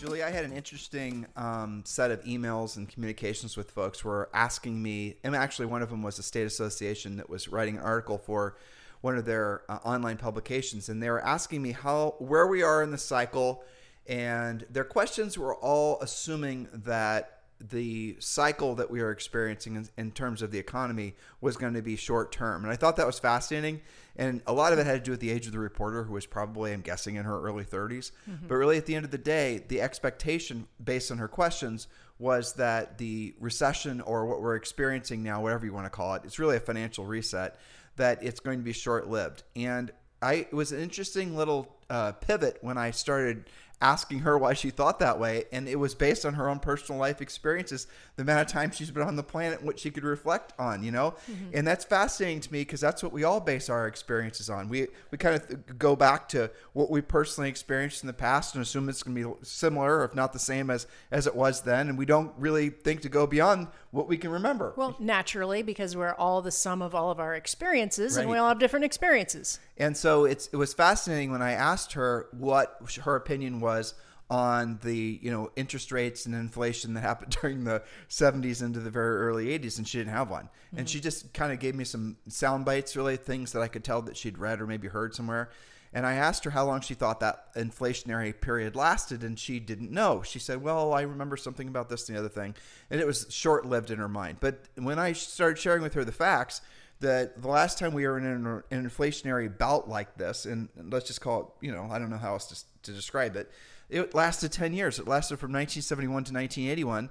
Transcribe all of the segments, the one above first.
Julie, I had an interesting um, set of emails and communications with folks were asking me, and actually one of them was a state association that was writing an article for one of their uh, online publications, and they were asking me how where we are in the cycle, and their questions were all assuming that the cycle that we are experiencing in, in, terms of the economy was going to be short term. And I thought that was fascinating. And a lot of it had to do with the age of the reporter, who was probably, I'm guessing, in her early 30s. Mm-hmm. But really, at the end of the day, the expectation based on her questions was that the recession or what we're experiencing now, whatever you want to call it, it's really a financial reset, that it's going to be short lived. And I, it was an interesting little uh, pivot when I started asking her why she thought that way. And it was based on her own personal life experiences, the amount of time she's been on the planet, what she could reflect on, you know? Mm-hmm. And that's fascinating to me because that's what we all base our experiences on. We, we kind of th- go back to what we personally experienced in the past and assume it's going to be similar, if not the same as, as it was then. And we don't really think to go beyond what we can remember. Well, naturally, because we're all the sum of all of our experiences right. and we all have different experiences. And so it's, it was fascinating when I asked her what her opinion was on the you know interest rates and inflation that happened during the 70s into the very early 80s and she didn't have one mm-hmm. and she just kind of gave me some sound bites really things that i could tell that she'd read or maybe heard somewhere and i asked her how long she thought that inflationary period lasted and she didn't know. She said well i remember something about this and the other thing. And it was short-lived in her mind. But when i started sharing with her the facts that the last time we were in an, an inflationary bout like this and let's just call it you know i don't know how else to, to describe it it lasted 10 years. It lasted from 1971 to 1981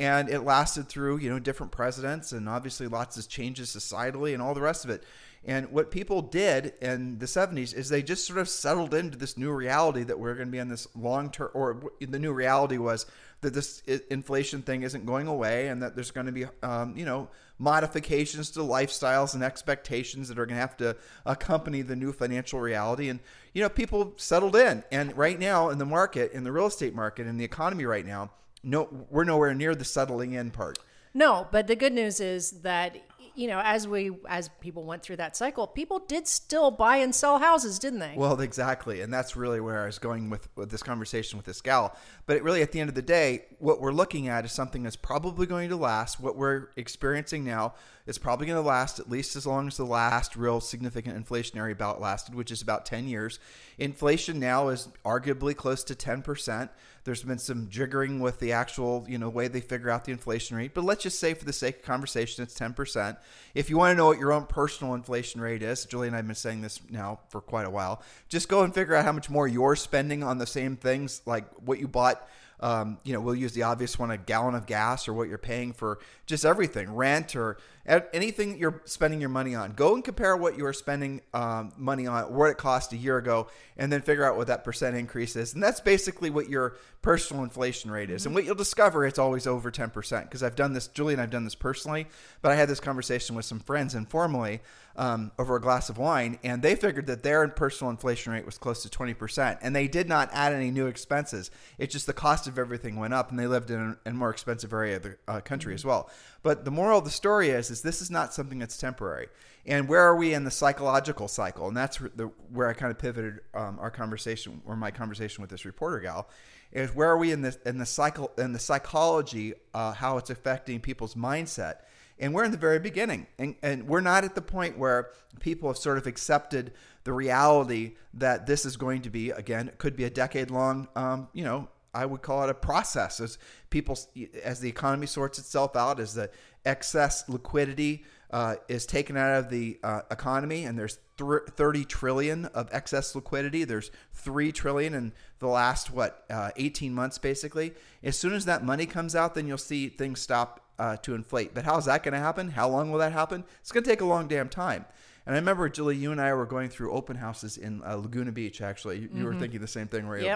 and it lasted through you know different presidents and obviously lots of changes societally and all the rest of it. And what people did in the 70s is they just sort of settled into this new reality that we're going to be in this long term or the new reality was that this inflation thing isn't going away and that there's going to be um, you know modifications to lifestyles and expectations that are going to have to accompany the new financial reality. And you know people settled in. And right now in the market in the real estate market in the economy right now no we're nowhere near the settling in part no but the good news is that you know, as we as people went through that cycle, people did still buy and sell houses, didn't they? Well, exactly, and that's really where I was going with, with this conversation with this gal. But it really, at the end of the day, what we're looking at is something that's probably going to last. What we're experiencing now is probably going to last at least as long as the last real significant inflationary bout lasted, which is about ten years. Inflation now is arguably close to ten percent. There's been some jiggering with the actual, you know, way they figure out the inflation rate. But let's just say, for the sake of conversation, it's 10%. If you want to know what your own personal inflation rate is, Julie and I have been saying this now for quite a while. Just go and figure out how much more you're spending on the same things, like what you bought um, you know, we'll use the obvious one a gallon of gas or what you're paying for just everything, rent or anything you're spending your money on. Go and compare what you were spending um, money on, what it cost a year ago, and then figure out what that percent increase is. And that's basically what your personal inflation rate is. Mm-hmm. And what you'll discover, it's always over 10% because I've done this, Julie and I've done this personally, but I had this conversation with some friends informally um, over a glass of wine, and they figured that their personal inflation rate was close to 20%. And they did not add any new expenses. It's just the cost of everything went up, and they lived in a, in a more expensive area of the uh, country mm-hmm. as well. But the moral of the story is, is this is not something that's temporary. And where are we in the psychological cycle? And that's the, where I kind of pivoted um, our conversation, or my conversation with this reporter gal, is where are we in the in the cycle in the psychology, uh, how it's affecting people's mindset and we're in the very beginning. And, and we're not at the point where people have sort of accepted the reality that this is going to be, again, it could be a decade long, um, you know, I would call it a process as people, as the economy sorts itself out, as the excess liquidity uh, is taken out of the uh, economy, and there's th- 30 trillion of excess liquidity. There's three trillion in the last what uh, 18 months, basically. As soon as that money comes out, then you'll see things stop uh, to inflate. But how's that going to happen? How long will that happen? It's going to take a long damn time. And I remember, Julie, you and I were going through open houses in uh, Laguna Beach, actually. You, mm-hmm. you, were mm-hmm. thinking the same thing, were you?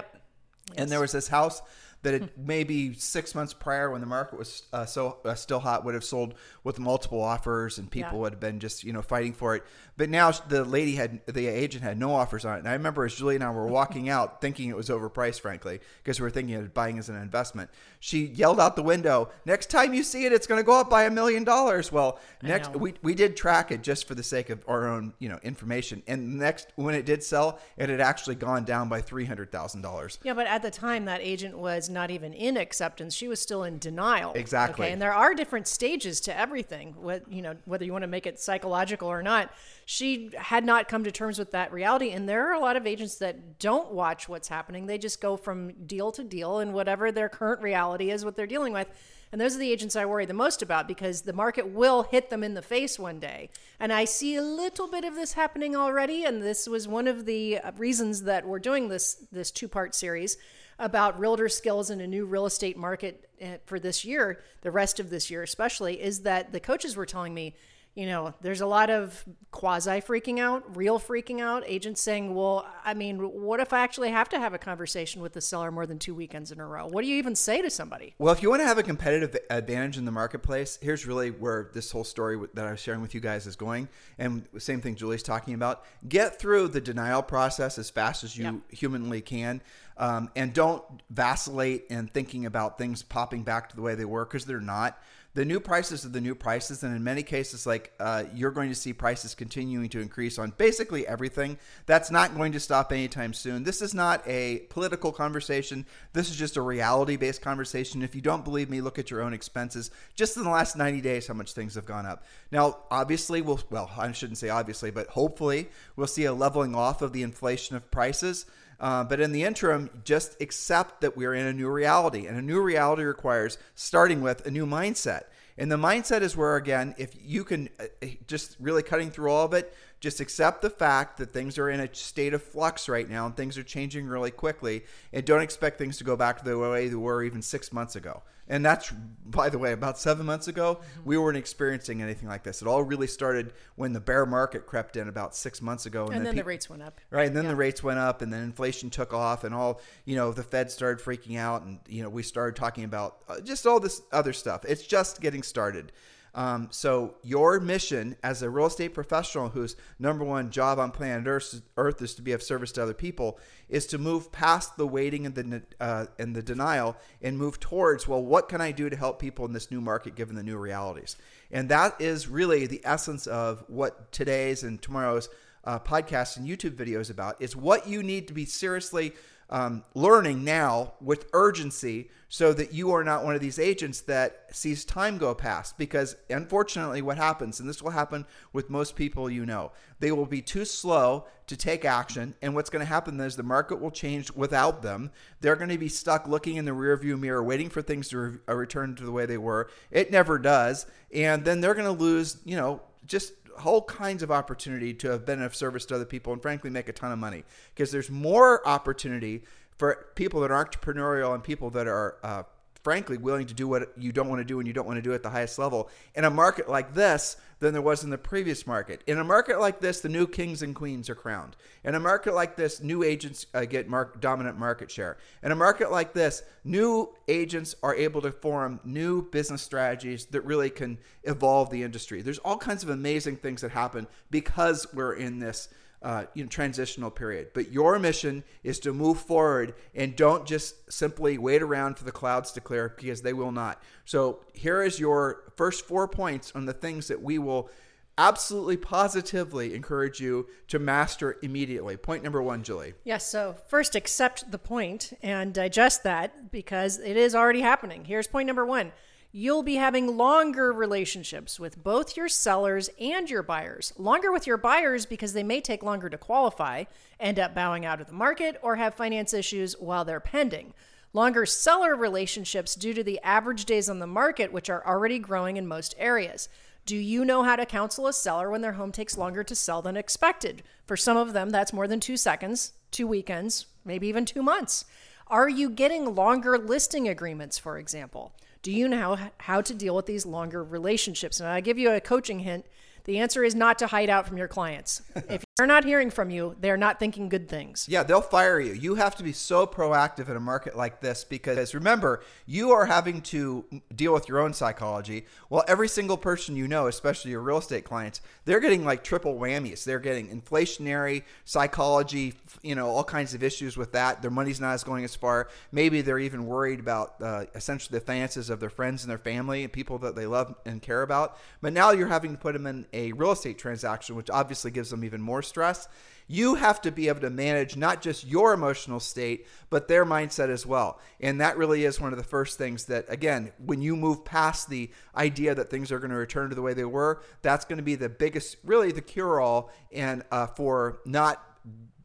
And there was this house that it maybe six months prior when the market was uh, so uh, still hot would have sold with multiple offers and people Yeah. would have been just you know fighting for it. But now the lady had the agent had no offers on it. And I remember as Julie and I were walking out thinking it was overpriced, frankly, because we were thinking of buying as an investment. She yelled out the window, "Next time you see it, it's going to go up by a million dollars." Well, next we we did track it just for the sake of our own you know information. And next when it did sell, it had actually gone down by three hundred thousand dollars. Yeah, but at the time, that agent was not even in acceptance; she was still in denial. Exactly. Okay, and there are different stages to everything. What you know, whether you want to make it psychological or not, she had not come to terms with that reality. And there are a lot of agents that don't watch what's happening; they just go from deal to deal, and whatever their current reality is, what they're dealing with. And those are the agents I worry the most about because the market will hit them in the face one day. And I see a little bit of this happening already. And this was one of the reasons that we're doing this this two part series about realtor skills in a new real estate market uh, for this year, the rest of this year especially, is that the coaches were telling me, you know, there's a lot of quasi freaking out, real freaking out, agents saying, well, I mean, what if I actually have to have a conversation with the seller more than two weekends in a row? What do you even say to somebody? Well, if you want to have a competitive advantage in the marketplace, here's really where this whole story that I was sharing with you guys is going. And same thing Julie's talking about. Get through the denial process as fast as you Yep. humanly can. Um, and don't vacillate in thinking about things popping back to the way they were because they're not. The new prices are the new prices, and in many cases, like uh, you're going to see prices continuing to increase on basically everything. That's not going to stop anytime soon. This is not a political conversation. This is just a reality-based conversation. If you don't believe me, look at your own expenses. Just in the last 90 days, how much things have gone up. Now, obviously, we'll well, I shouldn't say obviously, but hopefully, we'll see a leveling off of the inflation of prices. Uh, but in the interim, just accept that we're in a new reality. And a new reality requires starting with a new mindset. And the mindset is where, again, if you can uh, uh, just really cutting through all of it, just accept the fact that things are in a state of flux right now and things are changing really quickly. And don't expect things to go back to the way they were even six months ago. And that's, by the way, about seven months ago, we weren't experiencing anything like this. It all really started when the bear market crept in about six months ago. And then the rates went up. Right, and then the rates went up, and then inflation took off, and all you know, the Fed started freaking out, and you know, we started talking about uh, just all this other stuff. It's just getting started. Um, so your mission as a real estate professional, whose number one job on planet Earth, Earth is to be of service to other people, is to move past the waiting and the uh, and the denial, and move towards well, what can I do to help people in this new market given the new realities? And that is really the essence of what today's and tomorrow's uh, podcasts and YouTube videos about is what you need to be seriously um, learning now with urgency so that you are not one of these agents that sees time go past. Because unfortunately, what happens, and this will happen with most people you know, they will be too slow to take action. And what's going to happen is the market will change without them. They're going to be stuck looking in the rearview mirror, waiting for things to re- uh, return to the way they were. It never does. And then they're going to lose, you know, just whole kinds of opportunity to have been of service to other people and frankly make a ton of money. Because there's more opportunity for people that are entrepreneurial and people that are uh, frankly willing to do what you don't want to do and you don't want to do at the highest level. In a market like this than there was in the previous market. In a market like this, the new kings and queens are crowned. In a market like this, new agents uh, get mark- dominant market share. In a market like this, new agents are able to form new business strategies that really can evolve the industry. There's all kinds of amazing things that happen because we're in this uh, you know, transitional period. But your mission is to move forward and don't just simply wait around for the clouds to clear because they will not. So here is your first four points on the things that we will absolutely positively encourage you to master immediately. Point number one, Julie. Yes, so first accept the point and digest that because it is already happening. Here's point number one you'll be having longer relationships with both your sellers and your buyers. Longer with your buyers because they may take longer to qualify, end up bowing out of the market, or have finance issues while they're pending. Longer seller relationships due to the average days on the market, which are already growing in most areas. Do you know how to counsel a seller when their home takes longer to sell than expected? For some of them, that's more than two seconds, two weekends, maybe even two months. Are you getting longer listing agreements, for example? Do you know how to deal with these longer relationships? And I give you a coaching hint. The answer is not to hide out from your clients. If are not hearing from you, they're not thinking good things. Yeah, they'll fire you. You have to be so proactive in a market like this because remember, you are having to deal with your own psychology. Well, every single person you know, especially your real estate clients, they're getting like triple whammies. They're getting inflationary psychology, you know, all kinds of issues with that. Their money's not as going as far. Maybe they're even worried about uh, essentially the finances of their friends and their family and people that they love and care about. But now you're having to put them in a real estate transaction, which obviously gives them even more stress. You have to be able to manage not just your emotional state, but their mindset as well. And that really is one of the first things that, again, when you move past the idea that things are going to return to the way they were, that's going to be the biggest, really the cure all and uh, for not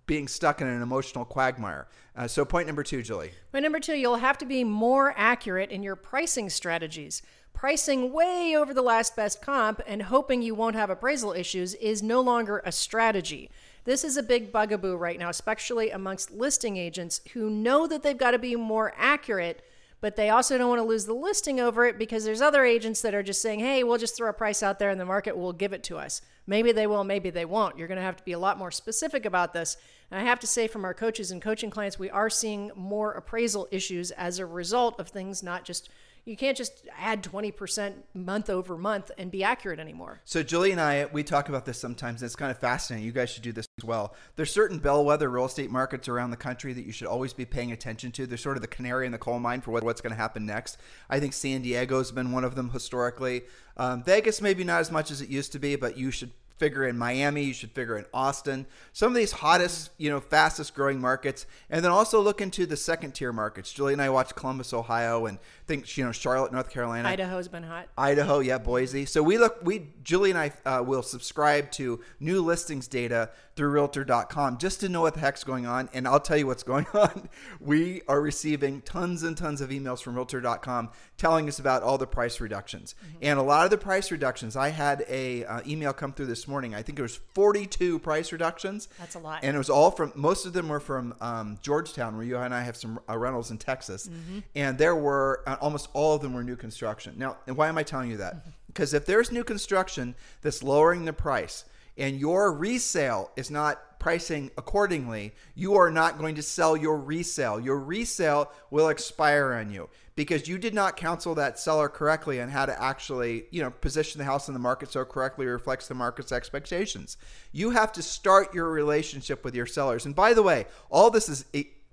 being stuck in an emotional quagmire. Uh, so, point number two, Julie. Point number two, you'll have to be more accurate in your pricing strategies. Pricing way over the last best comp and hoping you won't have appraisal issues is no longer a strategy. This is a big bugaboo right now, especially amongst listing agents who know that they've got to be more accurate, but they also don't want to lose the listing over it because there's other agents that are just saying, hey, we'll just throw a price out there and the market will give it to us. Maybe they will, maybe they won't. You're going to have to be a lot more specific about this. And I have to say, from our coaches and coaching clients, we are seeing more appraisal issues as a result of things not just you can't just add 20% month over month and be accurate anymore. So Julie and I, we talk about this sometimes. And it's kind of fascinating. You guys should do this as well. There's certain bellwether real estate markets around the country that you should always be paying attention to. They're sort of the canary in the coal mine for what, what's going to happen next. I think San Diego's been one of them historically. Um, Vegas maybe not as much as it used to be, but you should figure in Miami, you should figure in Austin, some of these hottest, you know, fastest growing markets, and then also look into the second tier markets. Julie and I watch Columbus, Ohio, and think you know Charlotte, North Carolina. Idaho's been hot. Idaho, yeah, Boise. So we look, we Julie and I uh, will subscribe to new listings data through Realtor.com just to know what the heck's going on, and I'll tell you what's going on. We are receiving tons and tons of emails from Realtor.com telling us about all the price reductions, mm-hmm. and a lot of the price reductions. I had a uh, email come through this morning. I think it was 42 price reductions. That's a lot, and it was all from most of them were from um, Georgetown, where you and I have some uh, rentals in Texas, mm-hmm. and there were uh, almost all of them were new construction. Now, and why am I telling you that? Mm-hmm. Because if there's new construction that's lowering the price and your resale is not pricing accordingly, you are not going to sell your resale. Your resale will expire on you because you did not counsel that seller correctly on how to actually, you know, position the house in the market so correctly reflects the market's expectations. You have to start your relationship with your sellers. And by the way, all this is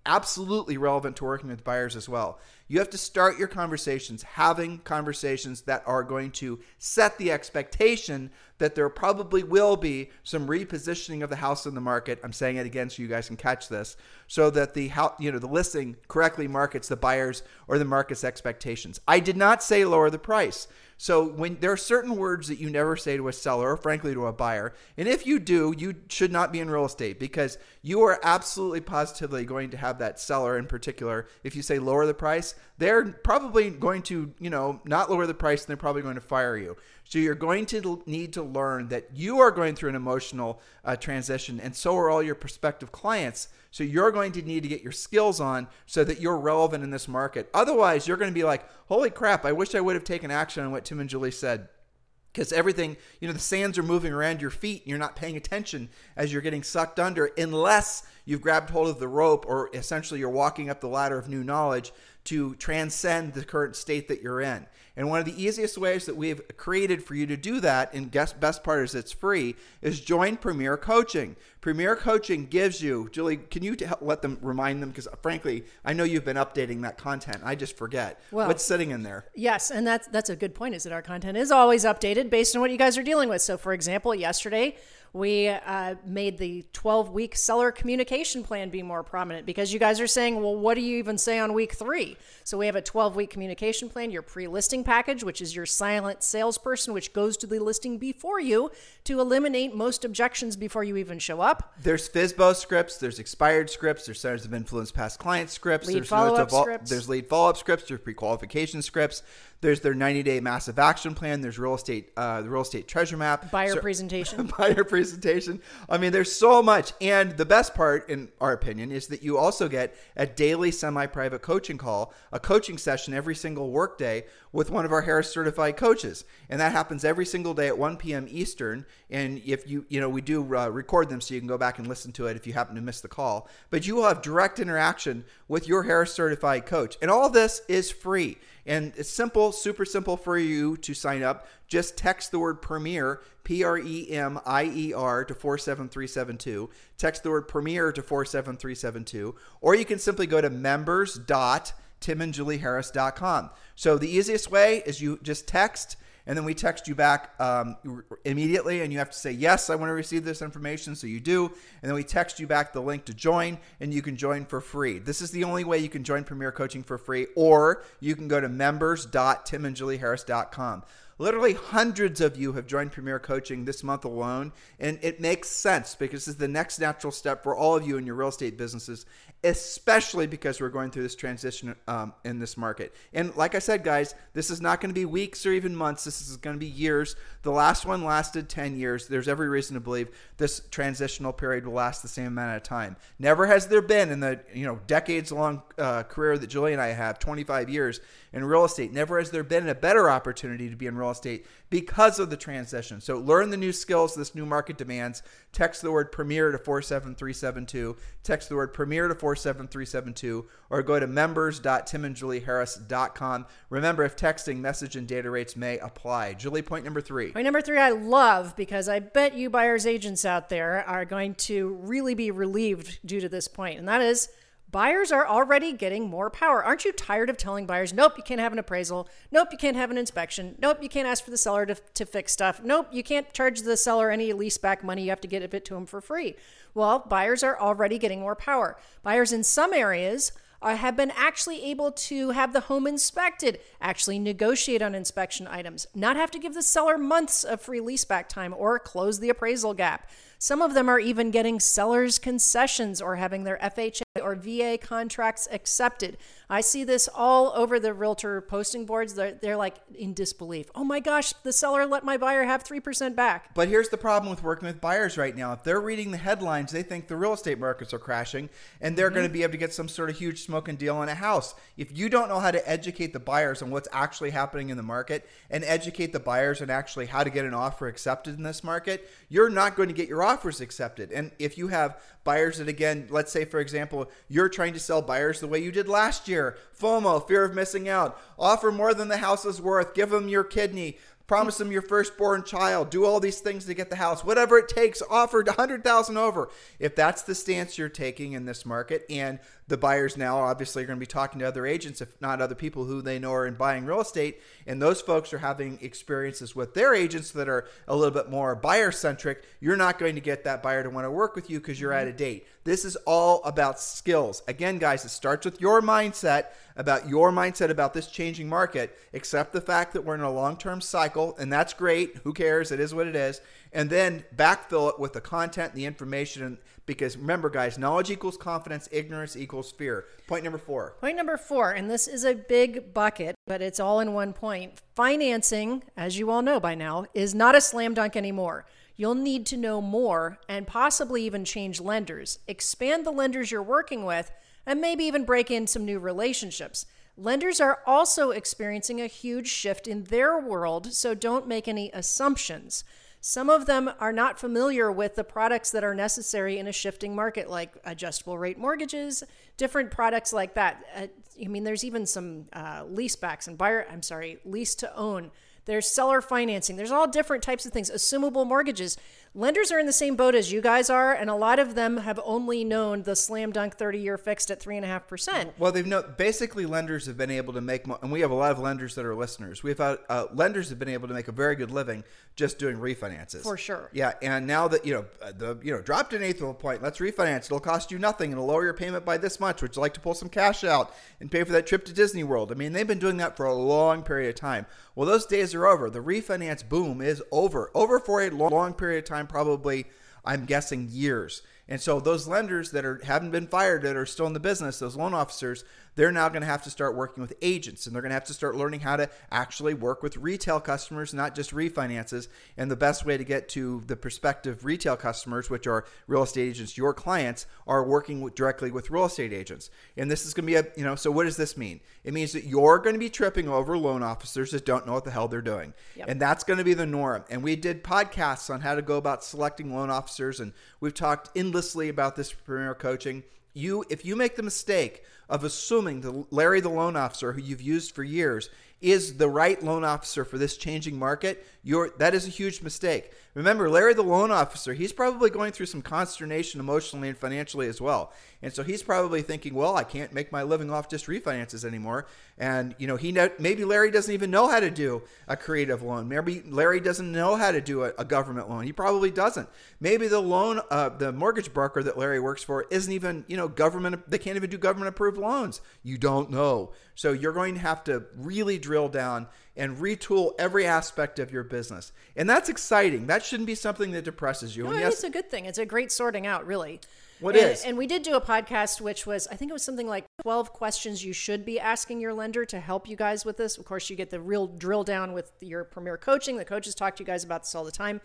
absolutely relevant to working with buyers as well. You have to start your conversations having conversations that are going to set the expectation that there probably will be some repositioning of the house in the market. I'm saying it again so you guys can catch this, so that the house, you know, the listing correctly markets the buyers or the market's expectations. I did not say lower the price. So when there are certain words that you never say to a seller or frankly to a buyer, and if you do, you should not be in real estate because you are absolutely positively going to have that seller in particular. If you say lower the price, they're probably going to, you know, not lower the price and they're probably going to fire you. So you're going to need to learn that you are going through an emotional uh, transition, and so are all your prospective clients. So you're going to need to get your skills on so that you're relevant in this market. Otherwise, you're going to be like, holy crap, I wish I would have taken action on what Tim and Julie said because everything, you know, the sands are moving around your feet and you're not paying attention as you're getting sucked under unless you've grabbed hold of the rope or essentially you're walking up the ladder of new knowledge to transcend the current state that you're in. And one of the easiest ways that we've created for you to do that, and guest best part is it's free, is join Premier Coaching. Premier Coaching gives you, Julie, can you let them remind them? Because frankly, I know you've been updating that content. I just forget. Well, What's sitting in there? Yes, and that's that's a good point. Is that our content is always updated based on what you guys are dealing with. So, for example, yesterday we uh, made the 12 week seller communication plan be more prominent because you guys are saying, well, what do you even say on week three? So we have a 12 week communication plan, your pre listing package, which is your silent salesperson, which goes to the listing before you to eliminate most objections before you even show up. There's FSBO scripts, there's expired scripts, there's centers of influence past client scripts, lead there's, follow-up scripts. there's lead follow up scripts, there's pre qualification scripts. There's their 90 day massive action plan. There's real estate, uh, the real estate treasure map, buyer so, presentation, buyer presentation. I mean, there's so much. And the best part, in our opinion, is that you also get a daily semi private coaching call, a coaching session every single workday with one of our Harris certified coaches. And that happens every single day at 1 p.m. Eastern. And if you, you know, we do uh, record them so you can go back and listen to it if you happen to miss the call. But you will have direct interaction with your Harris certified coach. And all this is free. And it's simple, super simple for you to sign up. Just text the word Premier, P R E M I E R, to 47372. Text the word Premier to 47372. Or you can simply go to members.timandjulieharris.com. So the easiest way is you just text and then we text you back um, immediately, and you have to say, Yes, I want to receive this information. So you do. And then we text you back the link to join, and you can join for free. This is the only way you can join Premier Coaching for free, or you can go to members.timandjulieharris.com. Literally hundreds of you have joined Premier Coaching this month alone, and it makes sense because this is the next natural step for all of you in your real estate businesses, especially because we're going through this transition um, in this market. And like I said, guys, this is not going to be weeks or even months. This is going to be years. The last one lasted 10 years. There's every reason to believe this transitional period will last the same amount of time. Never has there been in the you know decades long uh, career that Julie and I have, 25 years in real estate. Never has there been a better opportunity to be in real estate because of the transition. So learn the new skills this new market demands. Text the word Premier to 47372. Text the word Premier to 47372 or go to members.timandjulieharris.com. Remember, if texting, message and data rates may apply. Julie, point number three. Point number three, I love because I bet you buyers agents out there are going to really be relieved due to this point, and that is buyers are already getting more power. Aren't you tired of telling buyers, nope, you can't have an appraisal. Nope, you can't have an inspection. Nope, you can't ask for the seller to, to fix stuff. Nope, you can't charge the seller any lease back money. You have to give it to them for free. Well, buyers are already getting more power. Buyers in some areas uh, have been actually able to have the home inspected, actually negotiate on inspection items, not have to give the seller months of free leaseback time or close the appraisal gap. Some of them are even getting sellers' concessions or having their FHA or VA contracts accepted. I see this all over the realtor posting boards. They're, they're like in disbelief. Oh my gosh, the seller let my buyer have 3% back. But here's the problem with working with buyers right now. If they're reading the headlines, they think the real estate markets are crashing and they're mm-hmm. going to be able to get some sort of huge smoking deal on a house. If you don't know how to educate the buyers on what's actually happening in the market and educate the buyers on actually how to get an offer accepted in this market, you're not going to get your offers accepted. And if you have buyers that, again, let's say, for example, you're trying to sell buyers the way you did last year FOMO, fear of missing out, offer more than the house is worth, give them your kidney, promise them your firstborn child, do all these things to get the house, whatever it takes, offered 100,000 over. If that's the stance you're taking in this market and the buyers now obviously are going to be talking to other agents, if not other people who they know are in buying real estate. And those folks are having experiences with their agents that are a little bit more buyer centric. You're not going to get that buyer to want to work with you because you're out of mm-hmm. date. This is all about skills. Again, guys, it starts with your mindset about your mindset about this changing market. Accept the fact that we're in a long term cycle, and that's great. Who cares? It is what it is. And then backfill it with the content, the information, because remember, guys, knowledge equals confidence, ignorance equals fear. Point number four. Point number four, and this is a big bucket, but it's all in one point. Financing, as you all know by now, is not a slam dunk anymore. You'll need to know more and possibly even change lenders, expand the lenders you're working with, and maybe even break in some new relationships. Lenders are also experiencing a huge shift in their world, so don't make any assumptions. Some of them are not familiar with the products that are necessary in a shifting market, like adjustable rate mortgages, different products like that. Uh, I mean, there's even some uh, lease backs and buyer, I'm sorry, lease to own. There's seller financing. There's all different types of things, assumable mortgages lenders are in the same boat as you guys are, and a lot of them have only known the slam dunk 30 year fixed at 3.5%. Well, they've known basically lenders have been able to make, and we have a lot of lenders that are listeners. We've had uh, lenders have been able to make a very good living just doing refinances. For sure. Yeah. And now that, you know, uh, the, you know, dropped an eighth of a point, let's refinance. It'll cost you nothing. And it'll lower your payment by this much. Would you like to pull some cash out and pay for that trip to Disney World? I mean, they've been doing that for a long period of time. Well, those days are over. The refinance boom is over. Over for a long period of time, probably, I'm guessing, years. And so those lenders that are haven't been fired that are still in the business, those loan officers, they're now going to have to start working with agents and they're going to have to start learning how to actually work with retail customers, not just refinances. And the best way to get to the prospective retail customers, which are real estate agents, your clients, are working with, directly with real estate agents. And this is going to be a, you know, so what does this mean? It means that you're going to be tripping over loan officers that don't know what the hell they're doing. Yep. And that's going to be the norm. And we did podcasts on how to go about selecting loan officers and we've talked about this premier coaching. You if you make the mistake of assuming that Larry, the loan officer who you've used for years, is the right loan officer for this changing market, you're, that is a huge mistake. Remember, Larry, the loan officer, he's probably going through some consternation emotionally and financially as well. And so he's probably thinking, well, I can't make my living off just refinances anymore. And, you know, he maybe Larry doesn't even know how to do a creative loan. Maybe Larry doesn't know how to do a, a government loan. He probably doesn't. Maybe the loan, uh, the mortgage broker that Larry works for isn't even, you know, government, they can't even do government approved loans. You don't know. So you're going to have to really drill down and retool every aspect of your business. And that's exciting. That shouldn't be something that depresses you. No, and yes, it's a good thing. It's a great sorting out, really. What and, is? and, we did do a podcast, which was, I think it was something like 12 questions you should be asking your lender to help you guys with this. Of course, you get the real drill down with your premier coaching. The coaches talk to you guys about this all the time.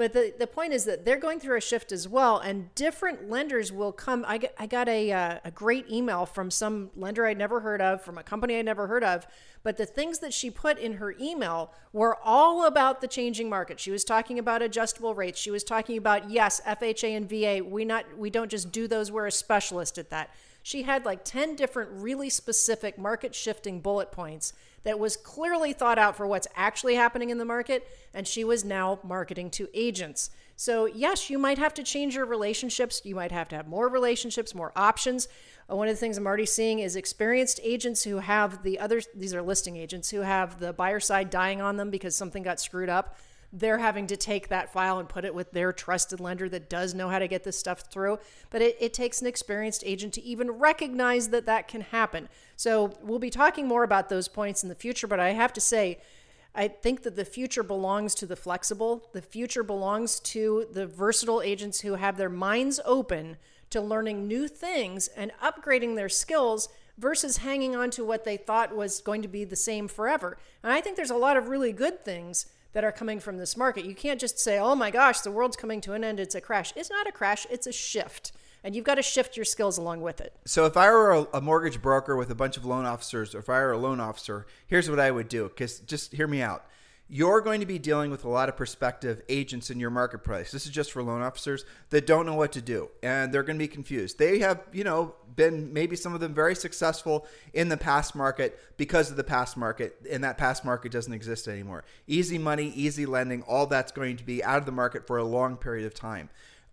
But the, the point is that they're going through a shift as well, and different lenders will come. I, I got a, uh, a great email from some lender I'd never heard of, from a company I'd never heard of. But the things that she put in her email were all about the changing market. She was talking about adjustable rates. She was talking about yes, FHA and VA. We not we don't just do those. We're a specialist at that. She had like 10 different really specific market shifting bullet points that was clearly thought out for what's actually happening in the market, and she was now marketing to agents. So, yes, you might have to change your relationships. You might have to have more relationships, more options. Uh, one of the things I'm already seeing is experienced agents who have the other, these are listing agents who have the buyer side dying on them because something got screwed up they're having to take that file and put it with their trusted lender that does know how to get this stuff through. But it, it takes an experienced agent to even recognize that that can happen. So we'll be talking more about those points in the future, but I have to say, I think that the future belongs to the flexible. The future belongs to the versatile agents who have their minds open to learning new things and upgrading their skills versus hanging on to what they thought was going to be the same forever. And I think there's a lot of really good things that are coming from this market. You can't just say, oh my gosh, the world's coming to an end, it's a crash. It's not a crash, it's a shift. And you've got to shift your skills along with it. So, if I were a, mortgage broker with a bunch of loan officers, or if I were a loan officer, here's what I would do. Because just hear me out you're going to be dealing with a lot of prospective agents in your marketplace. This is just for loan officers that don't know what to do and they're going to be confused. They have, you know, been maybe some of them very successful in the past market because of the past market, and that past market doesn't exist anymore. Easy money, easy lending, all that's going to be out of the market for a long period of time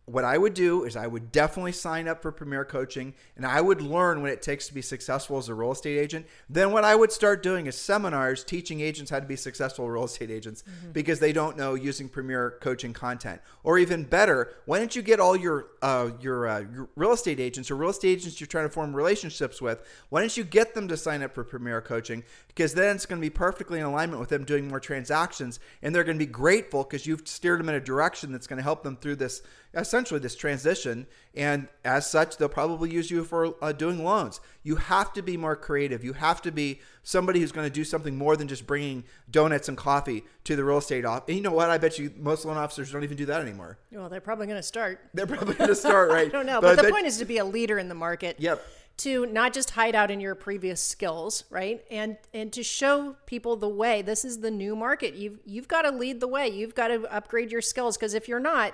what I would do is I would definitely sign up for Premier Coaching and I would learn what it takes to be successful as a real estate agent. Then what I would start doing is seminars teaching agents how to be successful real estate agents mm-hmm. because they don't know using Premier Coaching content. Or even better, why don't you get all your uh, your, uh, your real estate agents or real estate agents you're trying to form relationships with? Why don't you get them to sign up for Premier Coaching? Because then it's going to be perfectly in alignment with them doing more transactions and they're going to be grateful because you've steered them in a direction that's going to help them through this essentially this transition. And as such, they'll probably use you for uh, doing loans. You have to be more creative. You have to be somebody who's going to do something more than just bringing donuts and coffee to the real estate office. And you know what? I bet you most loan officers don't even do that anymore. Well, they're probably going to start. They're probably going to start, right? I don't know. But, but the point is to be a leader in the market. Yep to not just hide out in your previous skills, right? And and to show people the way. This is the new market. You've you've got to lead the way. You've got to upgrade your skills because if you're not,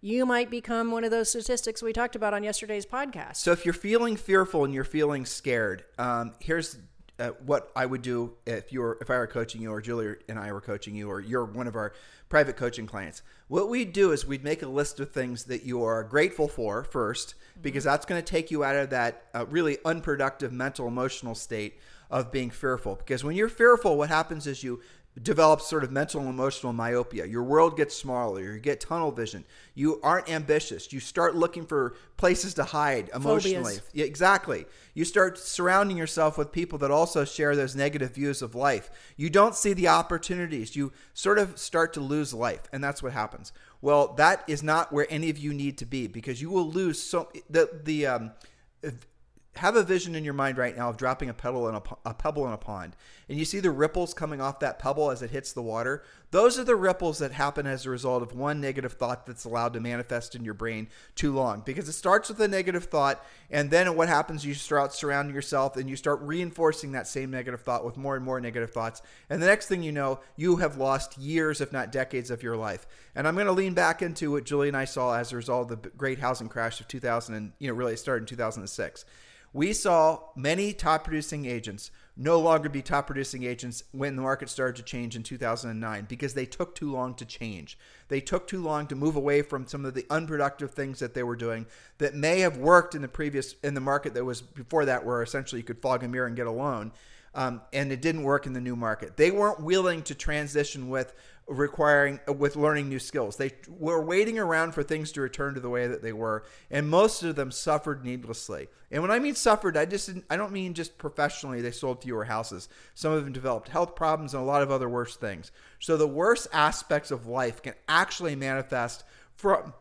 you might become one of those statistics we talked about on yesterday's podcast. So if you're feeling fearful and you're feeling scared, um, here's uh, what I would do if you were if I were coaching you or Julie and I were coaching you or you're one of our private coaching clients. What we'd do is we'd make a list of things that you are grateful for first, because that's going to take you out of that uh, really unproductive mental emotional state of being fearful. Because when you're fearful, what happens is you develop sort of mental and emotional myopia. Your world gets smaller. You get tunnel vision. You aren't ambitious. You start looking for places to hide emotionally. Phobias. Exactly. You start surrounding yourself with people that also share those negative views of life. You don't see the opportunities. You sort of start to lose life, and that's what happens. Well, that is not where any of you need to be because you will lose so the the um, have a vision in your mind right now of dropping a pebble in a, a pebble in a pond and you see the ripples coming off that pebble as it hits the water those are the ripples that happen as a result of one negative thought that's allowed to manifest in your brain too long because it starts with a negative thought and then what happens you start surrounding yourself and you start reinforcing that same negative thought with more and more negative thoughts and the next thing you know you have lost years if not decades of your life. And i'm going to lean back into what julie and i saw as a result of the great housing crash of 2000 and you know really it started in 2006 we saw many top producing agents no longer be top producing agents when the market started to change in 2009 because they took too long to change. They took too long to move away from some of the unproductive things that they were doing that may have worked in the previous in the market that was before that where essentially you could fog a mirror and get a loan. Um, and it didn't work in the new market. They weren't willing to transition with requiring uh, with learning new skills. They were waiting around for things to return to the way that they were, and most of them suffered needlessly. And when I mean suffered, I just I don't mean just professionally. They sold fewer houses. Some of them developed health problems and a lot of other worse things. So the worst aspects of life can actually manifest from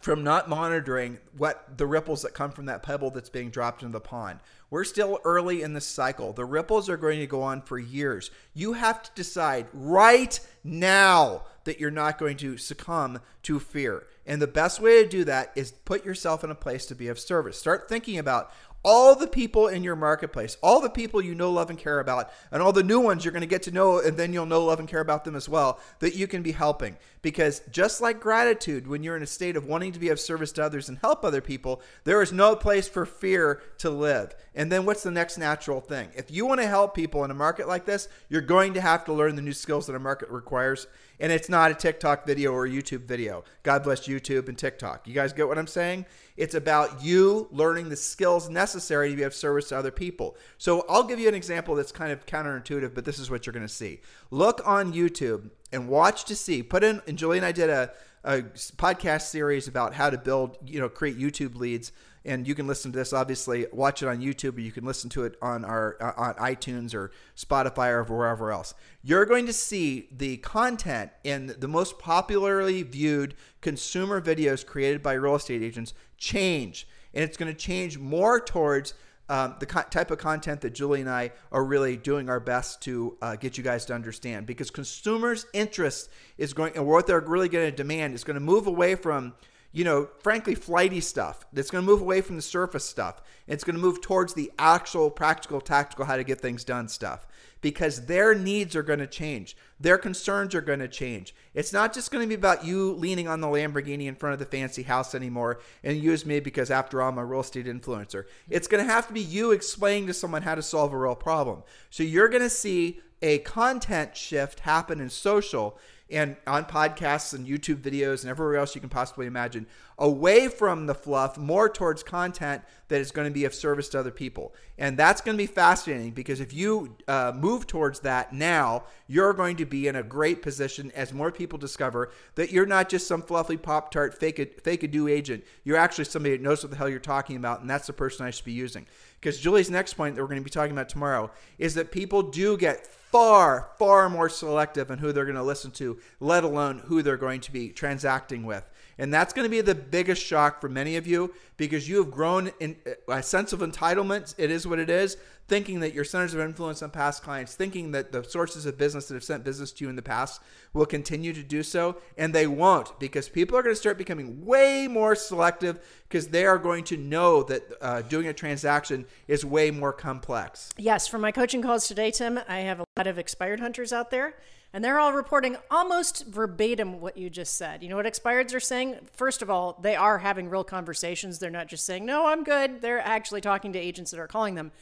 from not monitoring what the ripples that come from that pebble that's being dropped into the pond. We're still early in the cycle. The ripples are going to go on for years. You have to decide right now that you're not going to succumb to fear. And the best way to do that is put yourself in a place to be of service. Start thinking about all the people in your marketplace, all the people you know, love, and care about, and all the new ones you're going to get to know, and then you'll know, love, and care about them as well, that you can be helping. Because just like gratitude, when you're in a state of wanting to be of service to others and help other people, there is no place for fear to live. And then what's the next natural thing? If you want to help people in a market like this, you're going to have to learn the new skills that a market requires. And it's not a TikTok video or a YouTube video. God bless YouTube and TikTok. You guys get what I'm saying? It's about you learning the skills necessary to be of service to other people. So I'll give you an example that's kind of counterintuitive, but this is what you're going to see. Look on YouTube and watch to see. Put in, and Julie and I did a, a podcast series about how to build, you know, create YouTube leads and you can listen to this obviously watch it on youtube or you can listen to it on our uh, on itunes or spotify or wherever else. You're going to see the content in the most popularly viewed consumer videos created by real estate agents change. And it's going to change more towards um, the co- type of content that Julie and I are really doing our best to uh, get you guys to understand. Because consumers' interest is going, and what they're really going to demand is going to move away from you know, frankly, flighty stuff. That's going to move away from the surface stuff. It's going to move towards the actual practical, tactical, how to get things done stuff because their needs are going to change. Their concerns are going to change. It's not just going to be about you leaning on the Lamborghini in front of the fancy house anymore and use me because, after all, I'm a real estate influencer. It's going to have to be you explaining to someone how to solve a real problem. So you're going to see a content shift happen in social and on podcasts and YouTube videos and everywhere else you can possibly imagine, away from the fluff, more towards content that is going to be of service to other people. And that's going to be fascinating because if you uh, move towards that now, you're going to be in a great position as more people discover that you're not just some fluffy Pop Tart fake a, fake a do agent. You're actually somebody that knows what the hell you're talking about, and that's the person I should be using. Because Julie's next point that we're going to be talking about tomorrow is that people do get far, far more selective in who they're going to listen to, let alone who they're going to be transacting with. And that's going to be the biggest shock for many of you because you have grown in a sense of entitlement. It is what it is. Thinking that your centers of influence on past clients, thinking that the sources of business that have sent business to you in the past will continue to do so. And they won't because people are going to start becoming way more selective because they are going to know that uh, doing a transaction is way more complex. Yes, from my coaching calls today, Tim, I have a lot of expired hunters out there and they're all reporting almost verbatim what you just said. You know what expireds are saying? First of all, they are having real conversations. They're not just saying, no, I'm good. They're actually talking to agents that are calling them.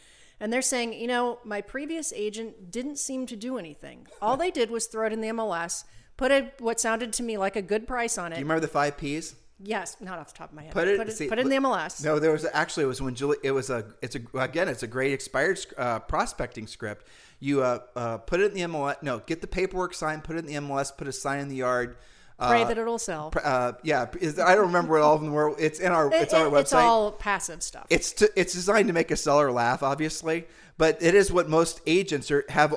And they're saying, you know, my previous agent didn't seem to do anything. All they did was throw it in the MLS, put a, what sounded to me like a good price on it. Do you remember the five P's? Yes, not off the top of my head. Put it- put it, see, put it in the MLS. No, there was actually it was when Julie. It was a. It's a again. It's a great expired uh, prospecting script. You uh, uh, put it in the MLS. No, get the paperwork signed. Put it in the MLS. Put a sign in the yard. Uh, Pray that it'll sell. uh, yeah, is, I don't remember what all of them were. It's in our. It's on our It- website. It's all passive stuff. it's to, it's designed to make a seller laugh, obviously, but it is what most agents are have.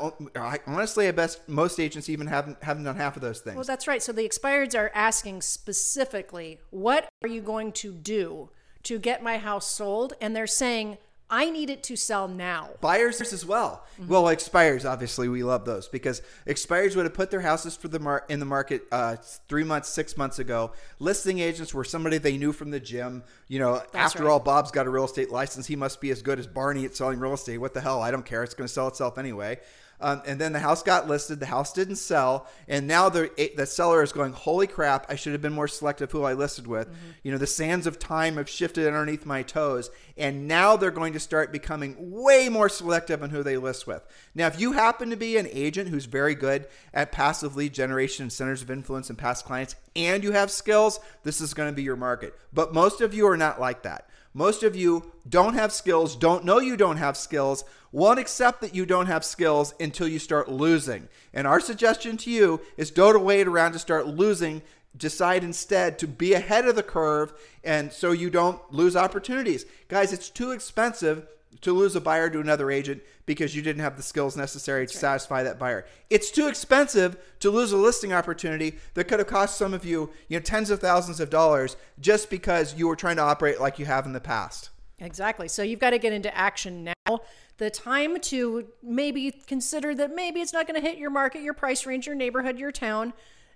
Honestly, I best most agents even haven't haven't done half of those things. Well, that's right. So the expireds are asking specifically, what are you going to do to get my house sold? And they're saying, I need it to sell now. Buyers as well. Mm-hmm. Well, expires obviously we love those because expires would have put their houses for the mar- in the market uh, three months, six months ago. Listing agents were somebody they knew from the gym. You know, after right. all, Bob's got a real estate license. He must be as good as Barney at selling real estate. What the hell? I don't care. It's going to sell itself anyway. Um, and then the house got listed. The house didn't sell, and now the the seller is going, "Holy crap! I should have been more selective who I listed with." You know, the sands of time have shifted underneath my toes, and now they're going to start becoming way more selective on who they list with. Now, if you happen to be an agent who's very good at passive lead generation and centers of influence and past clients, and you have skills, this is going to be your market. But most of you are not like that. Most of you don't have skills, don't know you don't have skills, won't accept that you don't have skills until you start losing. And our suggestion to you is don't wait around to start losing. Decide instead to be ahead of the curve and so you don't lose opportunities. Guys, it's too expensive to lose a buyer to another agent because you didn't have the skills necessary to satisfy that buyer. It's too expensive to lose a listing opportunity that could have cost some of you, you know, tens of thousands of dollars just because you were trying to operate like you have in the past. Exactly. So you've got to get into action now. The time to maybe consider that maybe it's not going to hit your market, your price range, your neighborhood, your town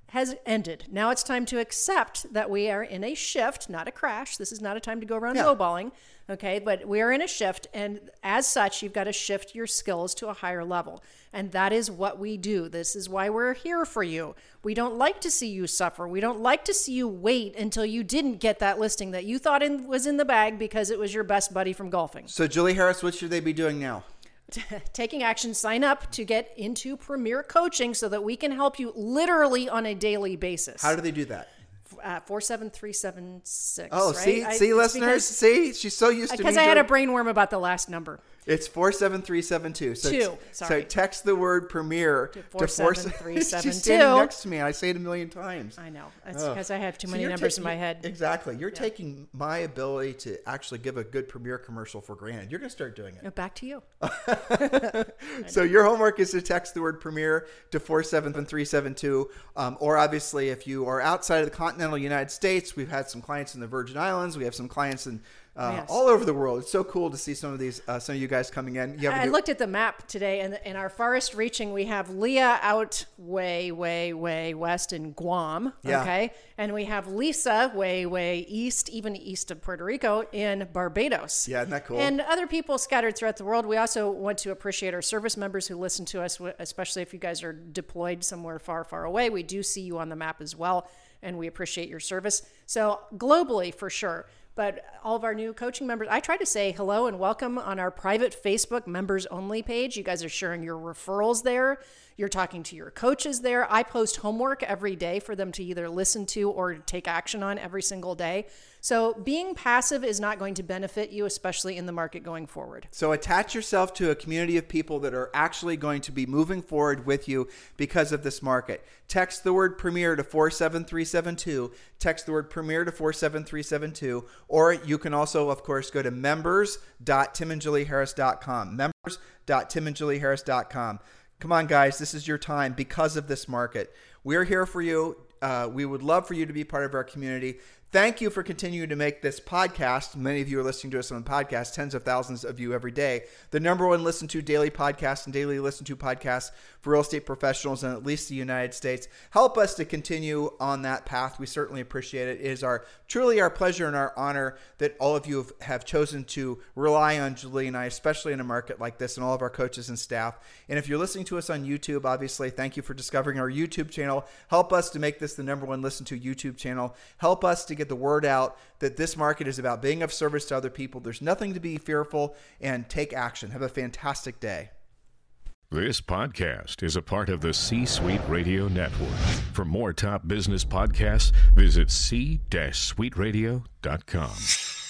has ended. Now it's time to accept that we are in a shift, not a crash. This is not a time to go around Yeah. lowballing. Okay, but we are in a shift, and as such, you've got to shift your skills to a higher level. And that is what we do. This is why we're here for you. We don't like to see you suffer. We don't like to see you wait until you didn't get that listing that you thought in, was in the bag because it was your best buddy from golfing. So, Julie Harris, what should they be doing now? taking action, sign up to get into Premier Coaching so that we can help you literally on a daily basis. How do they do that? Uh, 47376. Oh, right? see, I- see, listeners, see, she's so used to Because I had a doing- brain worm about the last number. It's four seven three seven two. So, Two, so sorry. text the word premiere to four seven three 47372. She's standing next to me. And I say it a million times. I know. That's Ugh. because I have too So many numbers ta- in my head. Exactly. You're taking my ability to actually give a good premiere commercial for granted. You're going to start doing it. Back to you. So your homework is to text the word premiere to 47372. Um, or obviously, if you are outside of the continental United States, we've had some clients in the Virgin Islands. We have some clients in uh, Yes. all over the world. It's so cool to see some of these, uh, some of you guys coming in. You I new- looked at the map today, and in our farthest reaching, we have Leah out way, way, way west in Guam. Yeah. Okay. And we have Lisa way, way east, even east of Puerto Rico in Barbados. Yeah, isn't that cool? And other people scattered throughout the world. We also want to appreciate our service members who listen to us, especially if you guys are deployed somewhere far, far away. We do see you on the map as well, and we appreciate your service. So, globally, for sure. But all of our new coaching members, I try to say hello and welcome on our private Facebook members only page. You guys are sharing your referrals there. You're talking to your coaches there. I post homework every day for them to either listen to or take action on every single day. So being passive is not going to benefit you, especially in the market going forward. So attach yourself to a community of people that are actually going to be moving forward with you because of this market. Text the word premiere to 47372. Text the word premiere to 47372. Or you can also, of course, go to members.timandjulieharris.com. Members.timandjulieharris.com. Come on, guys, this is your time because of this market. We're here for you. Uh, we would love for you to be part of our community. Thank you for continuing to make this podcast. Many of you are listening to us on podcast, tens of thousands of you every day. The number one listen to daily podcast and daily listen to podcast for real estate professionals in at least the United States. Help us to continue on that path. We certainly appreciate it. It is our truly our pleasure and our honor that all of you have, have chosen to rely on Julie and I, especially in a market like this, and all of our coaches and staff. And if you're listening to us on YouTube, obviously, thank you for discovering our YouTube channel. Help us to make this the number one listen to YouTube channel. Help us to get get the word out that this market is about being of service to other people. There's nothing to be fearful and take action. Have a fantastic day. This podcast is a part of the C Suite Radio Network. For more top business podcasts, visit c-suiteradio.com.